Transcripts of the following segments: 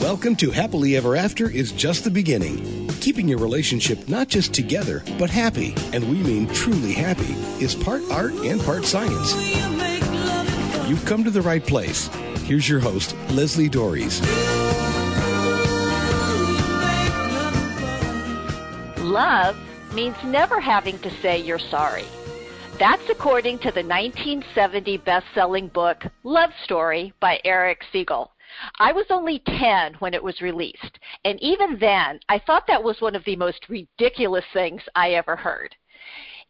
Welcome to Happily Ever After is just the beginning. Keeping your relationship not just together, but happy, and we mean truly happy, is part art and part science. You've come to the right place. Here's your host, Lesli Doares. Love means never having to say you're sorry. That's according to the 1970 best-selling book Love Story by Erich Segal. I was only 10 when it was released, and even then, I thought that was one of the most ridiculous things I ever heard.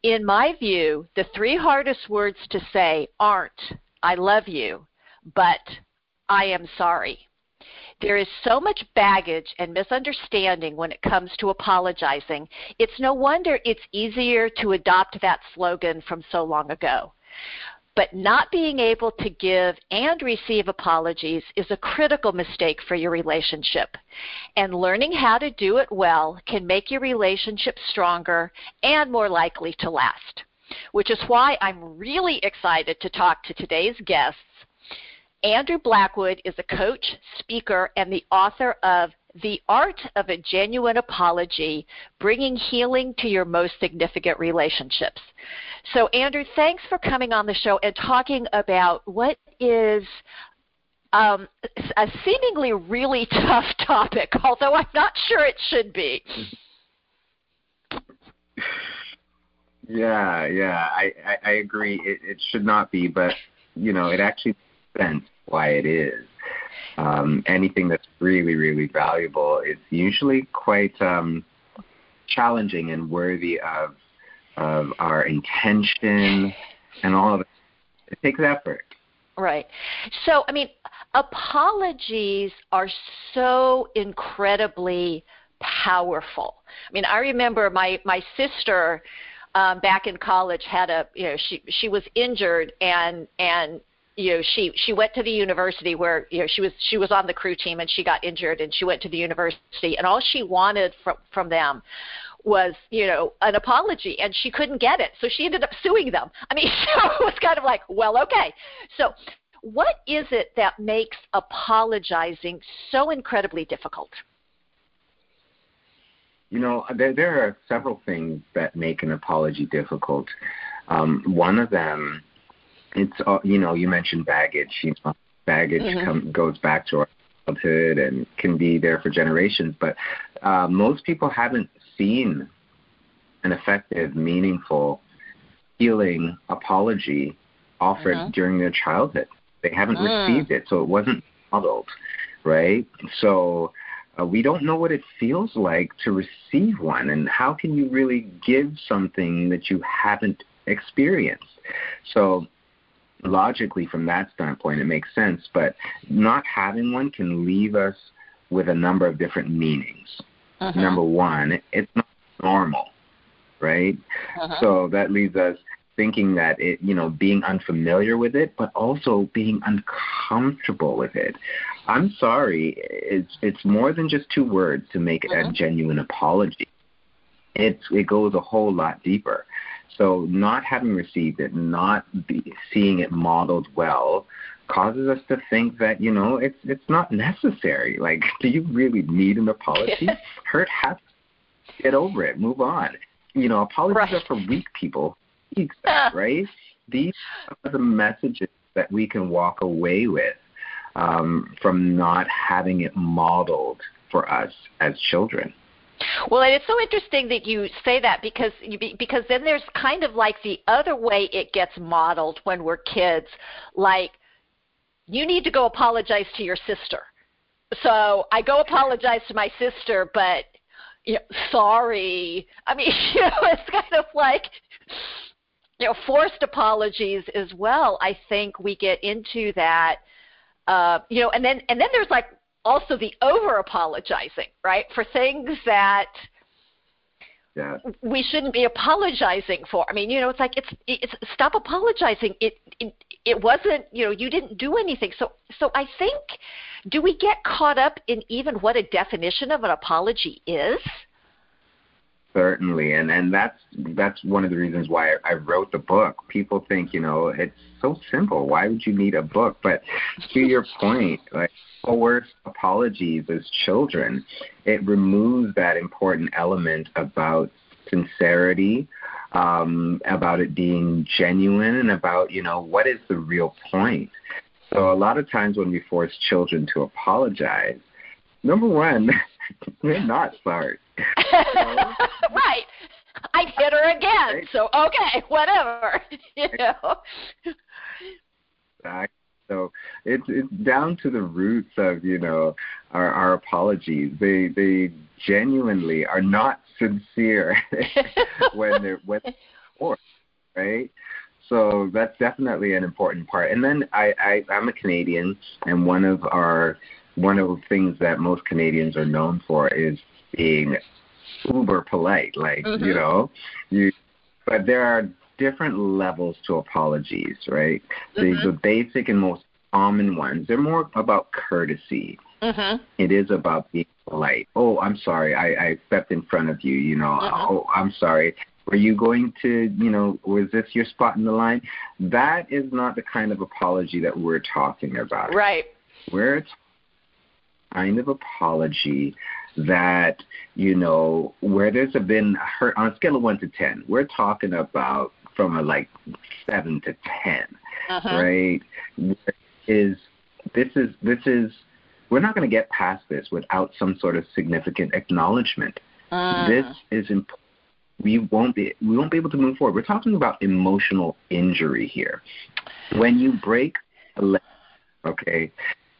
In my view, the three hardest words to say aren't, I love you, but I am sorry. There is so much baggage and misunderstanding when it comes to apologizing. It's no wonder it's easier to adopt that slogan from so long ago. But not being able to give and receive apologies is a critical mistake for your relationship. And learning how to do it well can make your relationship stronger and more likely to last. Which is why I'm really excited to talk to today's guests. Andrew Blackwood is a coach, speaker, and the author of the Art of a Genuine Apology Bringing Healing to Your Most Significant Relationships. So, Andrew, thanks for coming on the show and talking about what is um, a seemingly really tough topic, although I'm not sure it should be. Yeah, yeah, I, I, I agree. It, it should not be, but you know, it actually makes sense why it is um, anything that's really, really valuable is usually quite um, challenging and worthy of of our intention and all of it. It takes effort. Right. So, I mean, apologies are so incredibly powerful. I mean, I remember my my sister um, back in college had a you know she she was injured and and you know she she went to the university where you know she was she was on the crew team and she got injured and she went to the university and all she wanted from from them was you know an apology and she couldn't get it. So she ended up suing them. I mean so it was kind of like well okay. So what is it that makes apologizing so incredibly difficult? You know there there are several things that make an apology difficult. Um, one of them it's uh, you know you mentioned baggage. You know, baggage mm-hmm. come, goes back to our childhood and can be there for generations. But uh, most people haven't seen an effective, meaningful, healing apology offered mm-hmm. during their childhood. They haven't mm. received it, so it wasn't modeled, right? So. Uh, we don't know what it feels like to receive one, and how can you really give something that you haven't experienced? So logically from that standpoint it makes sense but not having one can leave us with a number of different meanings uh-huh. number one it's not normal right uh-huh. so that leaves us thinking that it you know being unfamiliar with it but also being uncomfortable with it i'm sorry it's it's more than just two words to make uh-huh. a genuine apology it's it goes a whole lot deeper so not having received it, not be, seeing it modeled well, causes us to think that you know it's it's not necessary. Like, do you really need an apology? Hurt happens. Get over it. Move on. You know, apologies right. are for weak people. right? These are the messages that we can walk away with um, from not having it modeled for us as children. Well, and it's so interesting that you say that because you, be, because then there's kind of like the other way it gets modeled when we're kids, like you need to go apologize to your sister. So I go apologize to my sister, but you know, sorry. I mean, you know, it's kind of like you know forced apologies as well. I think we get into that. Uh, you know, and then and then there's like also the over apologizing, right, for things that yeah. we shouldn't be apologizing for. I mean, you know, it's like it's it's stop apologizing. It it it wasn't, you know, you didn't do anything. So so I think do we get caught up in even what a definition of an apology is? Certainly, and and that's that's one of the reasons why I, I wrote the book. People think, you know, it's so simple. Why would you need a book? But to your point, like coerced apologies as children, it removes that important element about sincerity, um, about it being genuine, and about, you know, what is the real point. So a lot of times when we force children to apologize, number one, they're not sorry. right. I hit her again. Right. So okay, whatever. you know. Exactly. So it's it's down to the roots of you know our our apologies. They they genuinely are not sincere when they're when forced, right? So that's definitely an important part. And then I, I I'm a Canadian, and one of our one of the things that most Canadians are known for is being uber polite. Like mm-hmm. you know, you. But there are different levels to apologies, right? Mm-hmm. The, the basic and most common ones, they're more about courtesy. Mm-hmm. It is about being polite. Oh, I'm sorry, I, I stepped in front of you. You know, mm-hmm. oh, I'm sorry. Were you going to, you know, was this your spot in the line? That is not the kind of apology that we're talking about. Right. We're kind of apology that you know where there's a been hurt on a scale of one to ten we're talking about from a like seven to 10 uh-huh. right? Is this is this is we're not going to get past this without some sort of significant acknowledgement. Uh. This is important. We won't be we won't be able to move forward. We're talking about emotional injury here. When you break a leg, okay,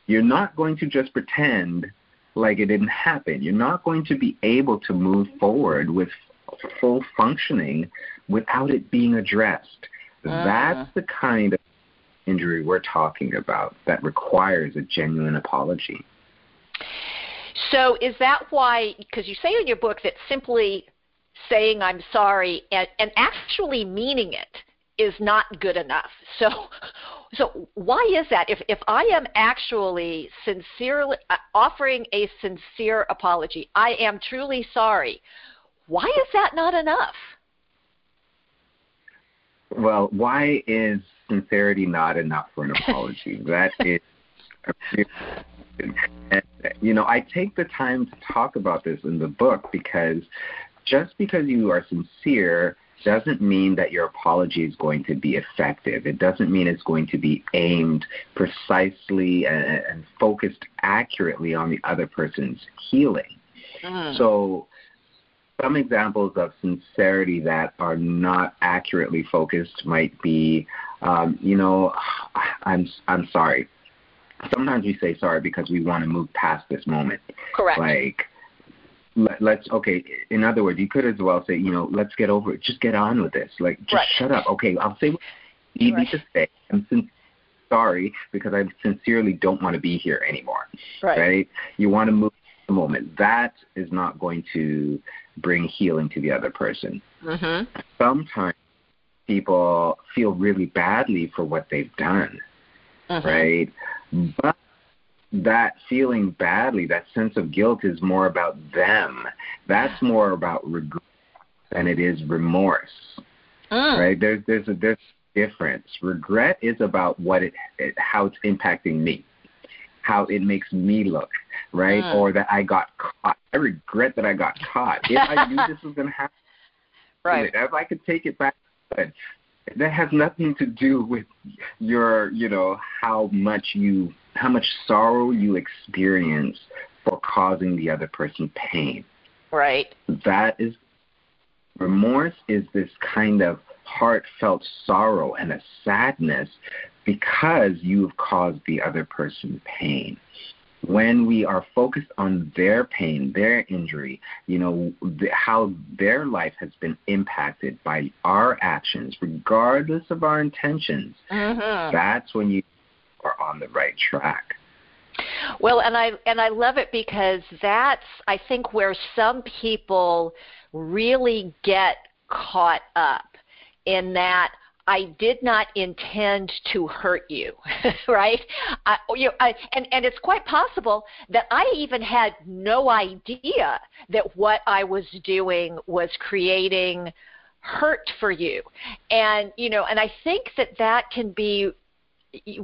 you're not going to just pretend like it didn't happen. You're not going to be able to move forward with full functioning without it being addressed. Uh. That's the kind of injury we're talking about that requires a genuine apology. So, is that why, because you say in your book that simply saying I'm sorry and, and actually meaning it is not good enough. So, so why is that? If if I am actually sincerely uh, offering a sincere apology, I am truly sorry. Why is that not enough? Well, why is sincerity not enough for an apology? that is, and, you know, I take the time to talk about this in the book because just because you are sincere doesn't mean that your apology is going to be effective. It doesn't mean it's going to be aimed precisely and, and focused accurately on the other person's healing. Mm. So some examples of sincerity that are not accurately focused might be, um, you know, I'm I'm sorry. Sometimes we say sorry because we want to move past this moment. Correct. Like, let, let's okay. In other words, you could as well say, you know, let's get over it. Just get on with this. Like, just right. shut up. Okay, I'll say what you need right. to say. I'm sorry because I sincerely don't want to be here anymore. Right. Right. You want to move the moment. That is not going to bring healing to the other person. Mm-hmm. Sometimes people feel really badly for what they've done, mm-hmm. right? But that feeling badly, that sense of guilt is more about them. That's more about regret than it is remorse. Mm. Right? There's there's a there's a difference. Regret is about what it, it how it's impacting me how it makes me look, right? Mm. Or that I got caught. I regret that I got caught. If I knew this was going to happen, right? If I could take it back, but that has nothing to do with your, you know, how much you, how much sorrow you experience for causing the other person pain. Right. That is remorse is this kind of heartfelt sorrow and a sadness because you've caused the other person pain. When we are focused on their pain, their injury, you know, the, how their life has been impacted by our actions, regardless of our intentions, mm-hmm. that's when you are on the right track. Well, and I and I love it because that's I think where some people really get caught up in that I did not intend to hurt you, right? I, you know, I, and and it's quite possible that I even had no idea that what I was doing was creating hurt for you, and you know, and I think that that can be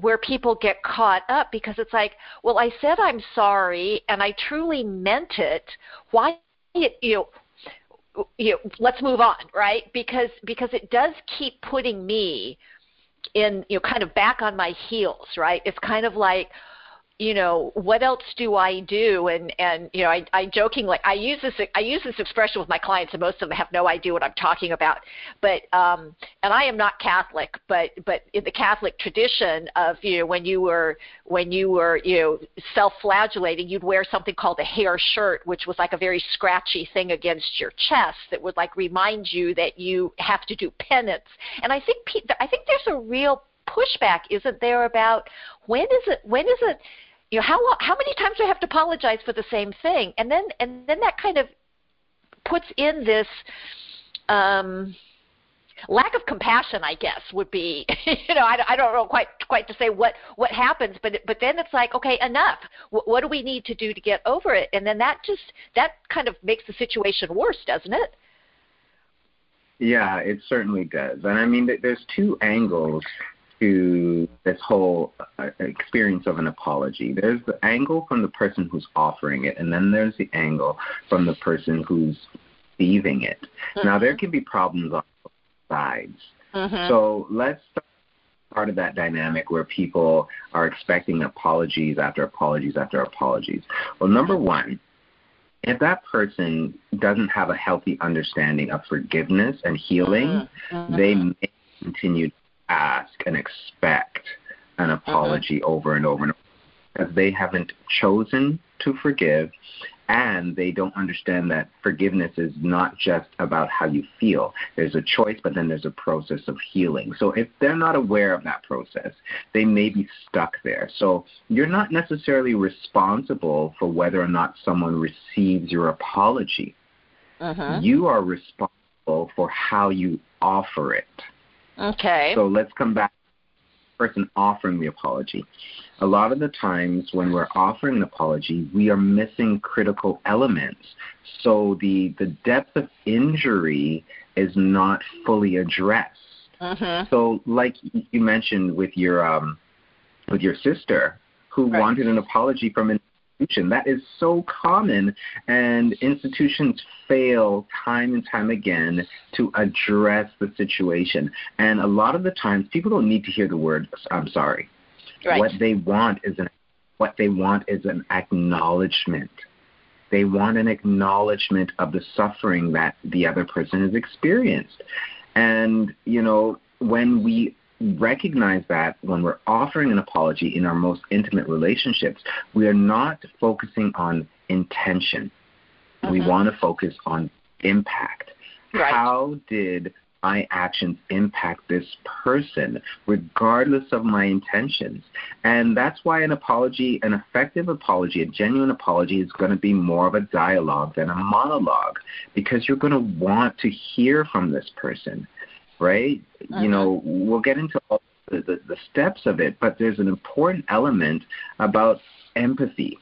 where people get caught up because it's like, well, I said I'm sorry and I truly meant it. Why you know you know, let's move on, right? Because because it does keep putting me in you know kind of back on my heels, right? It's kind of like you know what else do i do? And and you know i i jokingly i use this i use this expression with my clients and most of them have no idea what i'm talking about. But um and i am not catholic but but in the catholic tradition of you know when you were when you were you know self flagellating you'd wear something called a hair shirt which was like a very scratchy thing against your chest that would like remind you that you have to do penance. And i think i think there's a real pushback isn't there about when is it when is it you know how how many times do I have to apologize for the same thing? And then and then that kind of puts in this um lack of compassion i guess would be you know I, I don't know quite quite to say what what happens but but then it's like okay enough. What, what do we need to do to get over it? And then that just that kind of makes the situation worse doesn't it? Yeah it certainly does. And i mean there's two angles to this whole uh, experience of an apology. There's the angle from the person who's offering it, and then there's the angle from the person who's receiving it. Mm-hmm. Now, there can be problems on both sides. Mm-hmm. So let's start part of that dynamic where people are expecting apologies after apologies after apologies. Well, number one, if that person doesn't have a healthy understanding of forgiveness and healing, mm-hmm. they may continue ask and expect an uh-huh. apology over and over and over because they haven't chosen to forgive and they don't understand that forgiveness is not just about how you feel. There's a choice, but then there's a process of healing. So if they're not aware of that process, they may be stuck there. So you're not necessarily responsible for whether or not someone receives your apology. Uh-huh. You are responsible for how you offer it. Okay. So let's come back to the person offering the apology. A lot of the times when we're offering an apology, we are missing critical elements. So the the depth of injury is not fully addressed. Mm-hmm. So, like you mentioned with your um, with your sister, who right. wanted an apology from an institution. That is so common, and institutions fail time and time again to address the situation. And a lot of the times, people don't need to hear the word "I'm sorry." Right. What they want is an what they want is an acknowledgement. They want an acknowledgement of the suffering that the other person has experienced. And, you know, when we recognize that when we're offering an apology in our most intimate relationships, we are not focusing on intention. Mm-hmm. We want to focus on impact. Right. How did my actions impact this person, regardless of my intentions. And that's why an apology, an effective apology, a genuine apology, is going to be more of a dialogue than a monologue because you're going to want to hear from this person right? Uh-huh. You know, we'll get into all the, the, the, steps of it, but there's an important element about empathy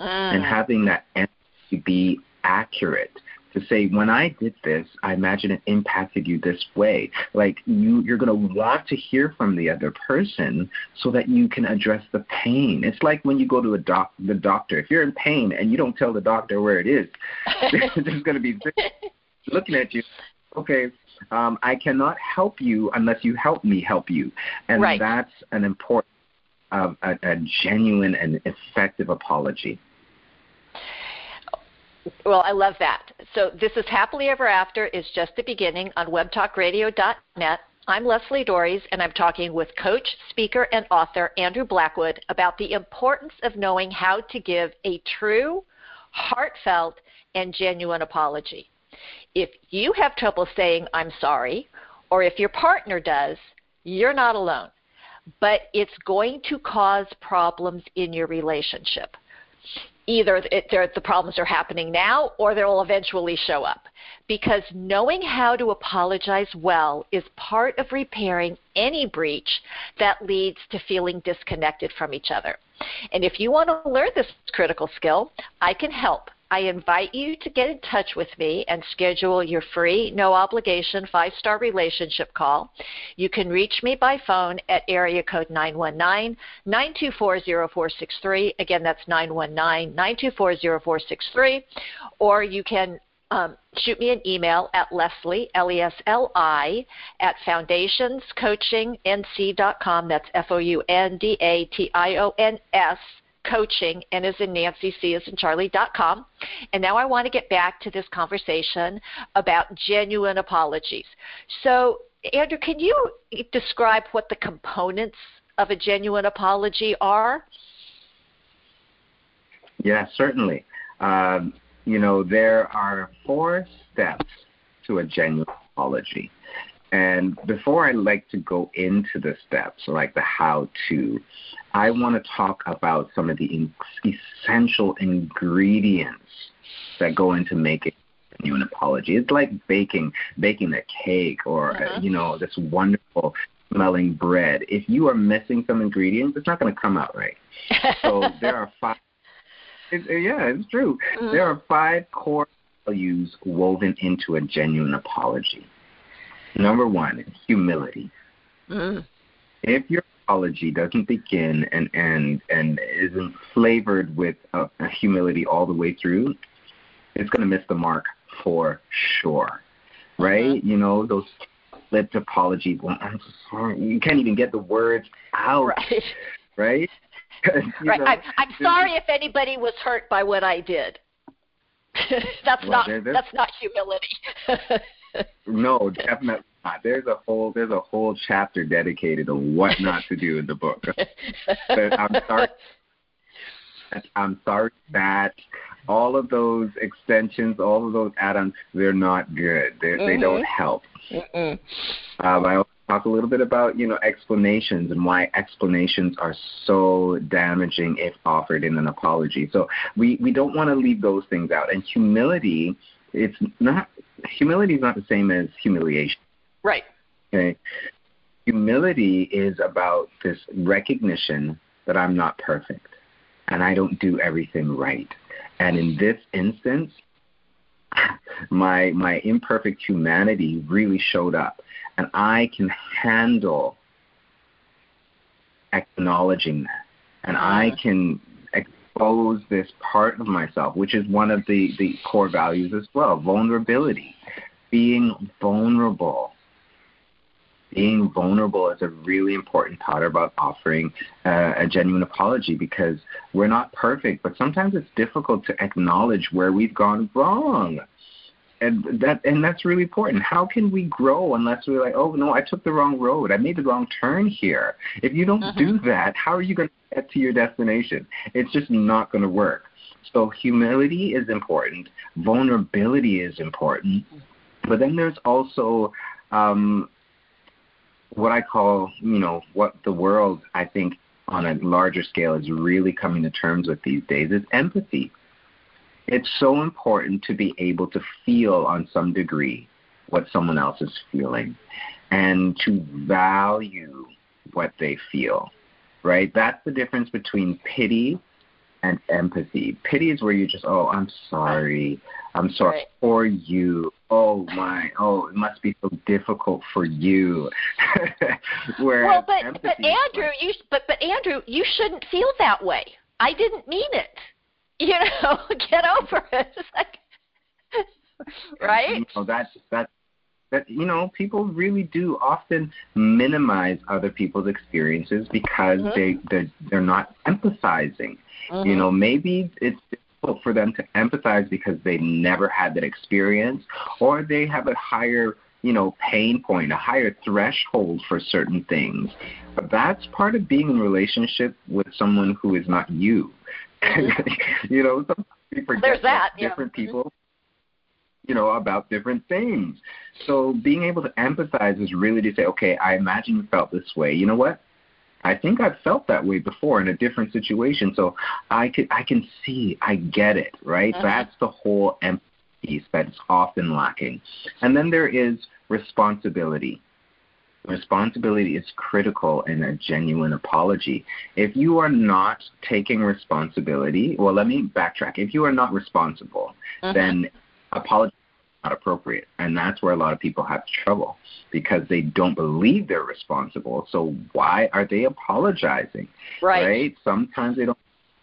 uh. and having that empathy be accurate. To say, when I did this, I imagine it impacted you this way. Like you, you're going to want to hear from the other person so that you can address the pain. It's like when you go to a doc, the doctor. If you're in pain and you don't tell the doctor where it is, there's going to be looking at you. Okay, um, I cannot help you unless you help me help you. And right. that's an important, uh, a, a genuine and effective apology. Well, I love that. So this is Happily Ever After is just the beginning on webtalkradio.net. I'm Lesli Doares, and I'm talking with coach, speaker, and author Andrew Blackwood about the importance of knowing how to give a true, heartfelt, and genuine apology. If you have trouble saying, I'm sorry, or if your partner does, you're not alone. But it's going to cause problems in your relationship. Either it, the problems are happening now or they will eventually show up. Because knowing how to apologize well is part of repairing any breach that leads to feeling disconnected from each other. And if you want to learn this critical skill, I can help I invite you to get in touch with me and schedule your free, no obligation, five star relationship call. You can reach me by phone at area code 919 924 0463. Again, that's 919 924 0463. Or you can um, shoot me an email at Lesli, L-E-S-L-I, at foundationscoachingnc.com. That's F-O-U-N-D-A-T-I-O-N-S, coaching, and is in Nancy, C as in Charlie.com. And now I want to get back to this conversation about genuine apologies. So, Andrew, can you describe what the components of a genuine apology are? Yeah, certainly. Um, you know, there are four steps to a genuine apology. And before I like to go into the steps, like the how to, I want to talk about some of the in- essential ingredients that go into making a genuine apology. It's like baking, baking a cake or, uh-huh. you know, this wonderful smelling bread. If you are missing some ingredients, it's not going to come out right. So there are five it, yeah, it's true. Mm-hmm. There are five core values woven into a genuine apology. Number one, humility. Mm-hmm. If your apology doesn't begin and and and isn't flavored with a, humility all the way through, it's going to miss the mark for sure. Right? Mm-hmm. You know those flipped apologies. Well, I'm so sorry. You can't even get the words out. Right. Right? right. Know, I'm, I'm sorry if anybody was hurt by what I did. that's well, not that's not humility. no, definitely. There's a whole there's a whole chapter dedicated to what not to do in the book. I'm sorry. I'm sorry that all of those extensions, all of those add-ons, they're not good. They're, mm-hmm. They don't help. Um, I also talk a little bit about you know explanations and why explanations are so damaging if offered in an apology. So we we don't want to leave those things out. And humility, it's not humility is not the same as humiliation. Right. Okay. Humility is about this recognition that I'm not perfect and I don't do everything right. And in this instance, my my imperfect humanity really showed up and I can handle acknowledging that. And I mm-hmm. can expose this part of myself, which is one of the, the core values as well vulnerability. Being vulnerable. Being vulnerable is a really important part about offering uh, a genuine apology because we're not perfect, but sometimes it's difficult to acknowledge where we've gone wrong and that and that's really important. How can we grow unless we're like, oh no, I took the wrong road. I made the wrong turn here. If you don't do mm-hmm. that, how are you going to get to your destination? It's just not going to work. So humility is important. Vulnerability is important. But then there's also um, what I call, you know, what the world I think on a larger scale is really coming to terms with these days is empathy it's so important to be able to feel on some degree what someone else is feeling and to value what they feel, right? That's the difference between pity and empathy. Pity is where you just, oh, I'm sorry. I'm sorry right. for you. Oh my, oh, it must be so difficult for you. well, but but Andrew, like, you but but Andrew, you shouldn't feel that way. I didn't mean it you know, get over it. It's like, right? You know, that's that's that you know people really do often minimize other people's experiences because mm-hmm. they they're, they're not empathizing. Mm-hmm. You know, maybe it's difficult for them to empathize because they never had that experience, or they have a higher you know pain point, a higher threshold for certain things. But that's part of being in relationship with someone who is not you. Mm-hmm. you know, some people There's that, different yeah. people, you know, about different things. So being able to empathize is really to say, okay, I imagine you felt this way. You know what? I think I've felt that way before in a different situation. So I can I can see, I get it, right? Mm-hmm. That's the whole empathy piece that's often lacking. And then there is responsibility. Responsibility is critical in a genuine apology. If you are not taking responsibility, well, let me backtrack. If you are not responsible, uh-huh. then apology not appropriate. And that's where a lot of people have trouble because they don't believe they're responsible. So why are they apologizing? Right. Right? Sometimes they don't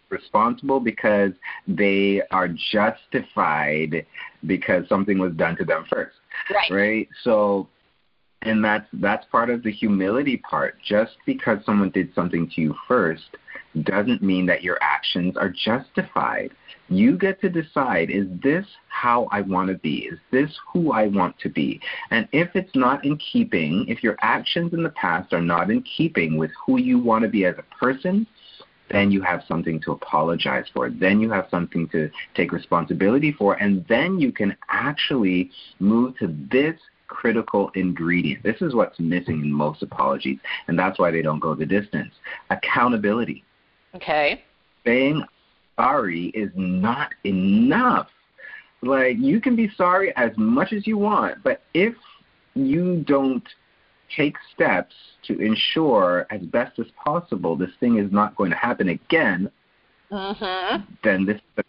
responsible because they are justified because something was done to them first. Right. Right? So and that's that's part of the humility part. Just because someone did something to you first doesn't mean that your actions are justified. You get to decide is this how I want to be? Is this who I want to be? And if it's not in keeping, if your actions in the past are not in keeping with who you want to be as a person, then you have something to apologize for. Then you have something to take responsibility for. And then you can actually move to this critical ingredient. This is what's missing in most apologies, and that's why they don't go the distance. Accountability. Okay. Saying sorry is not enough. Like, you can be sorry as much as you want, but if you don't take steps to ensure as best as possible this thing is not going to happen again, mm-hmm. then this is the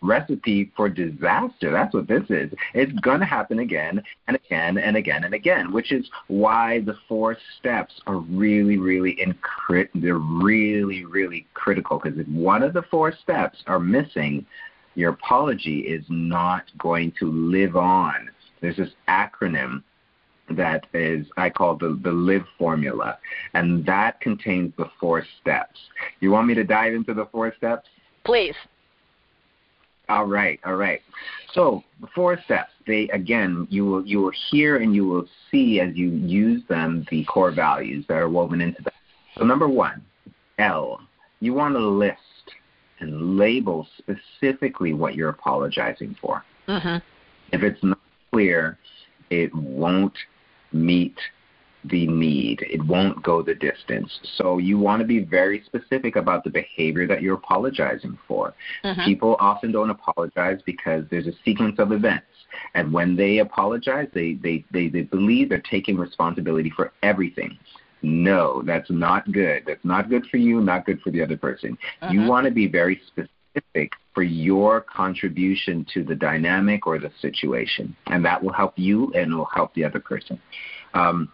recipe for disaster. That's what this is. It's going to happen again and again and again and again, which is why the four steps are really, really incri- they're really, really critical. Because if one of the four steps are missing, your apology is not going to live on. There's this acronym that is I call the the live formula, and that contains the four steps. You want me to dive into the four steps? Please. All right, all right. So the four steps, they again, you will you will hear and you will see as you use them the core values that are woven into them. So number one, L, you want to list and label specifically what you're apologizing for. Mm-hmm. If it's not clear, it won't meet the need. It won't go the distance. So you want to be very specific about the behavior that you're apologizing for. Mm-hmm. People often don't apologize because there's a sequence of events. And when they apologize, they, they, they, they believe they're taking responsibility for everything. No, that's not good. That's not good for you, not good for the other person. Mm-hmm. You want to be very specific for your contribution to the dynamic or the situation. And that will help you and will help the other person. Um,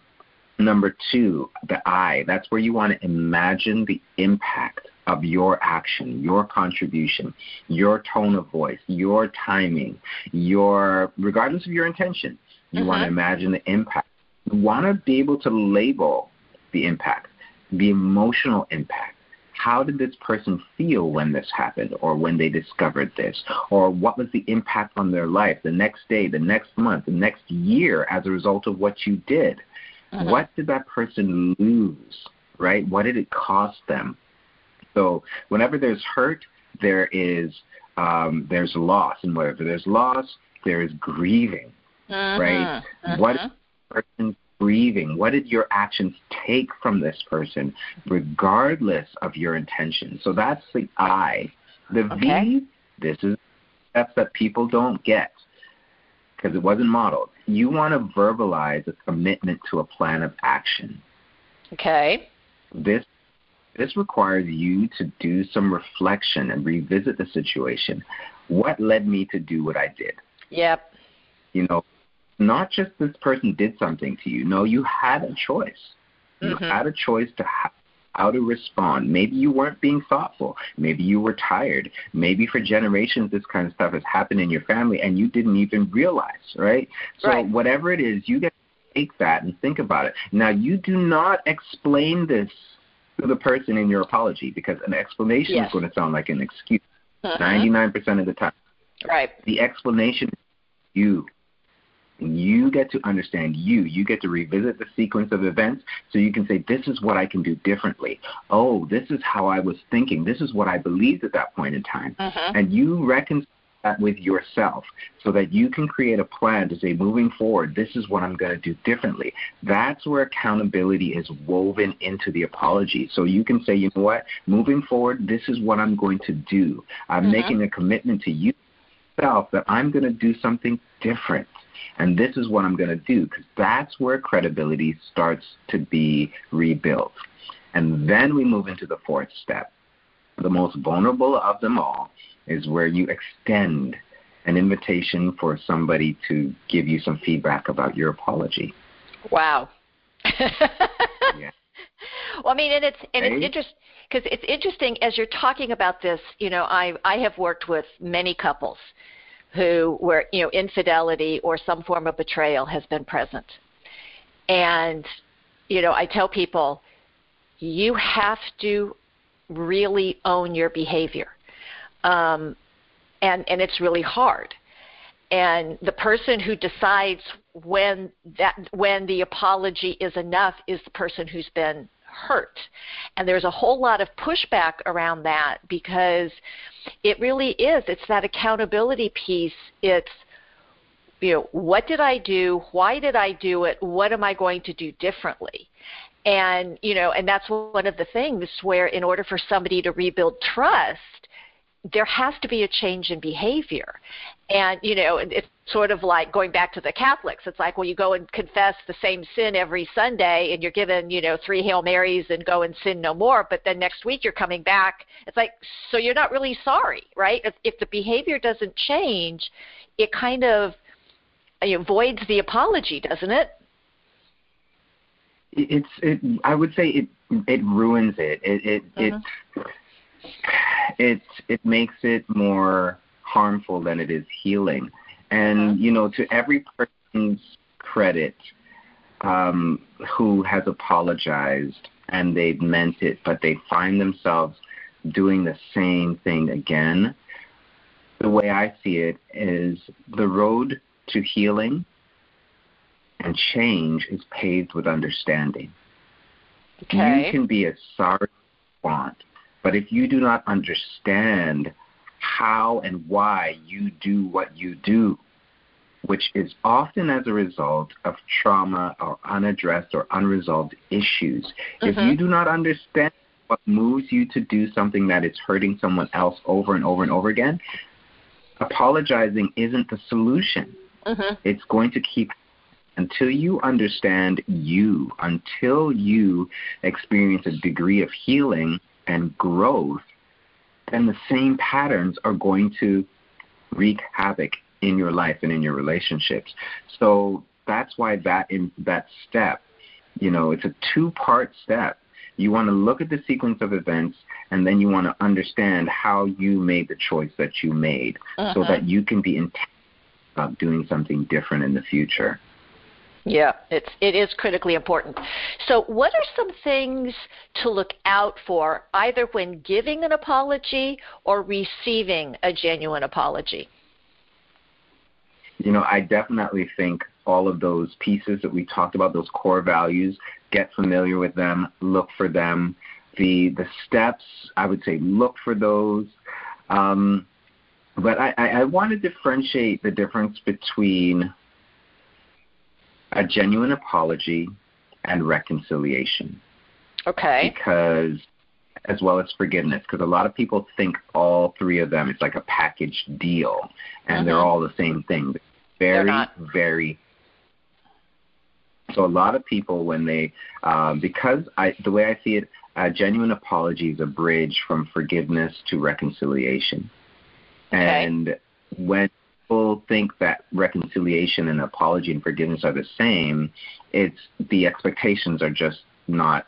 Number two, the I. That's where you want to imagine the impact of your action, your contribution, your tone of voice, your timing, your regardless of your intention. You want to Mm-hmm. imagine the impact. You want to be able to label the impact, the emotional impact. How did this person feel when this happened or when they discovered this? Or what was the impact on their life the next day, the next month, the next year as a result of what you did? Mhm. What did that person lose, right? What did it cost them? So whenever there's hurt, there is um, there's loss, and wherever there's loss, there is grieving, Mm-hmm. right? Mm-hmm. What person grieving? What did your actions take from this person, regardless of your intention? So that's the I. The Okay. V, this is steps that people don't get because it wasn't modeled. You want to verbalize a commitment to a plan of action. Okay. This this requires you to do some reflection and revisit the situation. What led me to do what I did? Yep. You know, not just this person did something to you. No, you had a choice. You Mhm. had a choice to ha- how to respond. Maybe you weren't being thoughtful. Maybe you were tired. Maybe for generations this kind of stuff has happened in your family and you didn't even realize, right? So Right. whatever it is, you get to take that and think about it. Now you do not explain this to the person in your apology because an explanation Yes. is going to sound like an excuse Mhm. 99% of the time. Right. The explanation is you. You get to understand you. You get to revisit the sequence of events so you can say, This is what I can do differently. Oh, this is how I was thinking. This is what I believed at that point in time. Mhm. And you reconcile that with yourself so that you can create a plan to say, moving forward, this is what I'm going to do differently. That's where accountability is woven into the apology. So you can say, you know what, moving forward, this is what I'm going to do. I'm Mhm. making a commitment to you yourself that I'm going to do something different. And this is what I'm going to do because that's where credibility starts to be rebuilt. And then we move into the fourth step. The most vulnerable of them all is where you extend an invitation for somebody to give you some feedback about your apology. Wow. yeah. Well, I mean, and it's and hey? it's interesting because it's interesting as you're talking about this. You know, I I have worked with many couples who where you know infidelity or some form of betrayal has been present, and you know I tell people you have to really own your behavior, um, and and it's really hard. And the person who decides when that when the apology is enough is the person who's been hurt. And there's a whole lot of pushback around that because it really is. It's that accountability piece. It's you know, what did I do? Why did I do it? What am I going to do differently? And you know, and that's one of the things where in order for somebody to rebuild trust, there has to be a change in behavior. And, you know, it's sort of like going back to the Catholics. It's like, well, you go and confess the same sin every Sunday and you're given, you know, three Hail Marys and go and sin no more. But then next week you're coming back. It's like, so you're not really sorry, right? If, if the behavior doesn't change, it kind of you know, voids the apology, doesn't it? It's, it, I would say it, it ruins it. It, it, it, uh-huh. It, it makes it more harmful than it is healing. And, mm-hmm. you know, to every person's credit um, who has apologized and they've meant it, but they find themselves doing the same thing again, the way I see it is the road to healing and change is paved with understanding. Okay. You can be as sorry as you want, but if you do not understand how and why you do what you do, which is often as a result of trauma or unaddressed or unresolved issues. Mm-hmm. If you do not understand what moves you to do something that is hurting someone else over and over and over again, apologizing isn't the solution. Mm-hmm. It's going to keep until you understand you, until you experience a degree of healing and growth, then the same patterns are going to wreak havoc in your life and in your relationships. So that's why that in that step, you know, it's a two-part step. You want to look at the sequence of events and then you want to understand how you made the choice that you made uh-huh. so that you can be intentional about doing something different in the future. Yeah, it's it is critically important. So, what are some things to look out for either when giving an apology or receiving a genuine apology? You know, I definitely think all of those pieces that we talked about, those core values, get familiar with them, look for them. The the steps, I would say, look for those. Um, but I, I want to differentiate the difference between a genuine apology and reconciliation. Okay. Because as well as forgiveness because a lot of people think all three of them it's like a package deal and mm-hmm. they're all the same thing very very so a lot of people when they um, because i the way i see it a genuine apology is a bridge from forgiveness to reconciliation okay. and when people think that reconciliation and apology and forgiveness are the same, it's the expectations are just not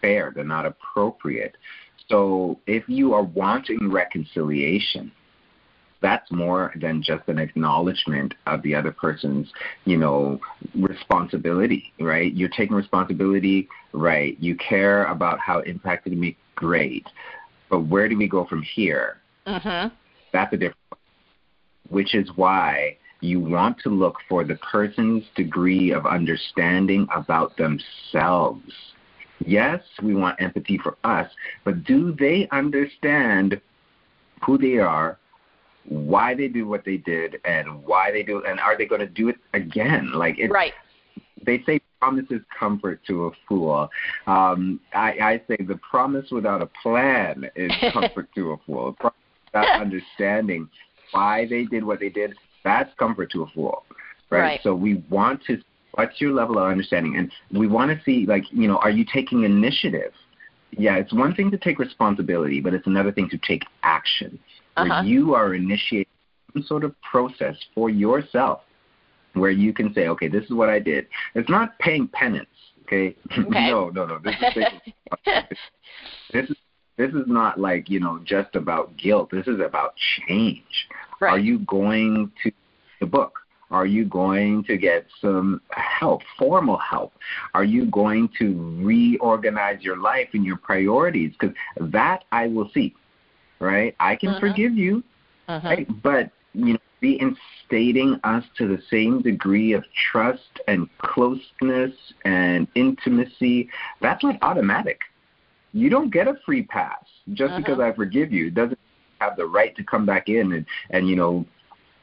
fair. They're not appropriate. So if you are wanting reconciliation, that's more than just an acknowledgement of the other person's, you know, responsibility, right? You're taking responsibility, right? You care about how it impacted me, great. But where do we go from here? Mm-hmm. That's a different which is why you want to look for the person's degree of understanding about themselves. Yes, we want empathy for us, but do they understand who they are, why they do what they did, and why they do, and are they going to do it again? Like it, right. They say promises comfort to a fool. Um, I, I say the promise without a plan is comfort to a fool. Promise without understanding why they did what they did, that's comfort to a fool. Right? right. So we want to what's your level of understanding? And we want to see like, you know, are you taking initiative? Yeah, it's one thing to take responsibility, but it's another thing to take action. Uh-huh. Where you are initiating some sort of process for yourself where you can say, okay, this is what I did. It's not paying penance. Okay. okay. no, no, no. This is, this is this is not like you know just about guilt. This is about change. Right. Are you going to the book? Are you going to get some help, formal help? Are you going to reorganize your life and your priorities? Because that I will see, right? I can uh-huh. forgive you, uh-huh. right? But you know, reinstating us to the same degree of trust and closeness and intimacy, that's not automatic. You don't get a free pass just uh-huh. because I forgive you. It doesn't have the right to come back in and, and you know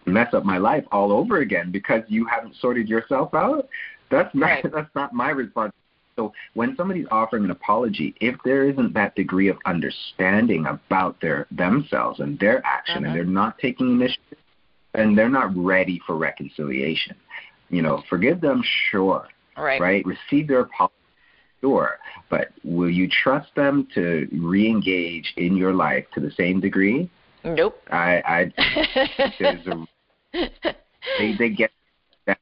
mess up my life all over again because you haven't sorted yourself out. That's not right. that's not my response. So when somebody's offering an apology, if there isn't that degree of understanding about their themselves and their action, uh-huh. and they're not taking initiative, and they're not ready for reconciliation. You know, forgive them, sure. Right. Right. Receive their apology, sure. But will you trust them to re-engage in your life to the same degree? Nope. I, I there's a they they get that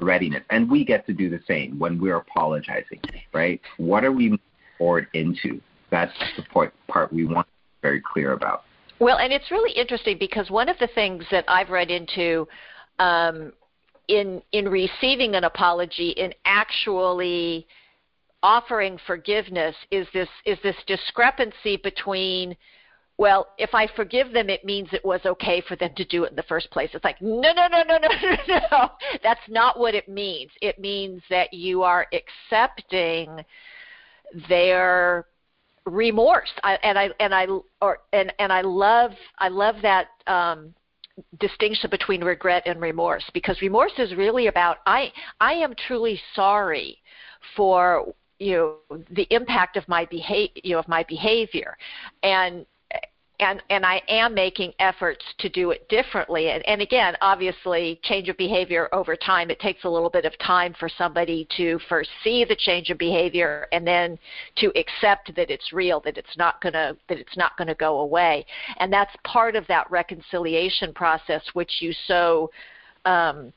readiness, and we get to do the same when we're apologizing, right? What are we forward into? That's the point, part we want to be very clear about. Well, and it's really interesting because one of the things that I've read into um, in in receiving an apology, in actually offering forgiveness, is this is this discrepancy between well, if I forgive them, it means it was okay for them to do it in the first place. It's like, no, no, no, no, no, no, no. That's not what it means. It means that you are accepting their remorse I, and i and i or and and i love i love that um distinction between regret and remorse because remorse is really about i i am truly sorry for you know the impact of my behavior you know of my behavior and and and I am making efforts to do it differently. And, and again, obviously, change of behavior over time. It takes a little bit of time for somebody to first see the change of behavior and then to accept that it's real, that it's not gonna that it's not gonna go away. And that's part of that reconciliation process, which you so um,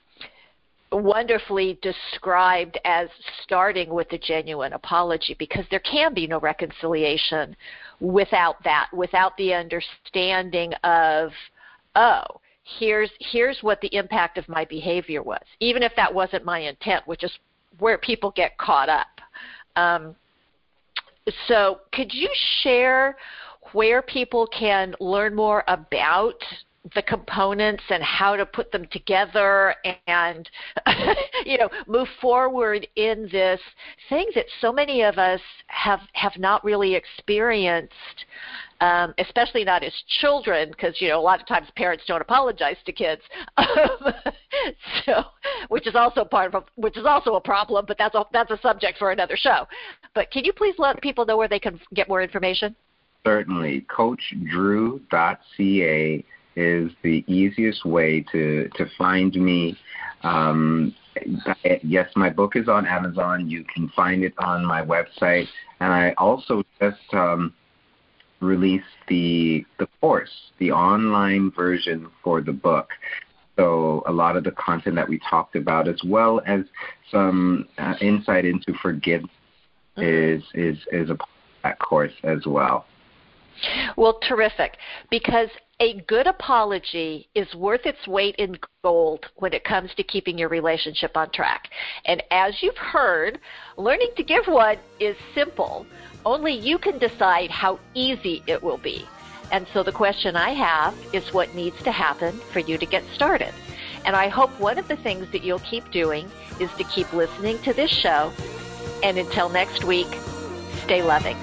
wonderfully described as starting with a genuine apology because there can be no reconciliation without that, without the understanding of, oh, here's here's what the impact of my behavior was, even if that wasn't my intent, which is where people get caught up. Um, so, could you share where people can learn more about the components and how to put them together and you know move forward in this thing that so many of us have have not really experienced um, especially not as children because you know a lot of times parents don't apologize to kids. So which is also part of which is also a problem but that's a that's a subject for another show. But can you please let people know where they can get more information? Certainly. Coachdrew.ca is the easiest way to to find me. Um, yes, my book is on Amazon. You can find it on my website, and I also just um, released the the course, the online version for the book. So a lot of the content that we talked about, as well as some uh, insight into forgiveness, mm-hmm. is is is a part of that course as well. Well, terrific. Because a good apology is worth its weight in gold when it comes to keeping your relationship on track. And as you've heard, learning to give one is simple. Only you can decide how easy it will be. And so the question I have is what needs to happen for you to get started. And I hope one of the things that you'll keep doing is to keep listening to this show. And until next week, stay loving.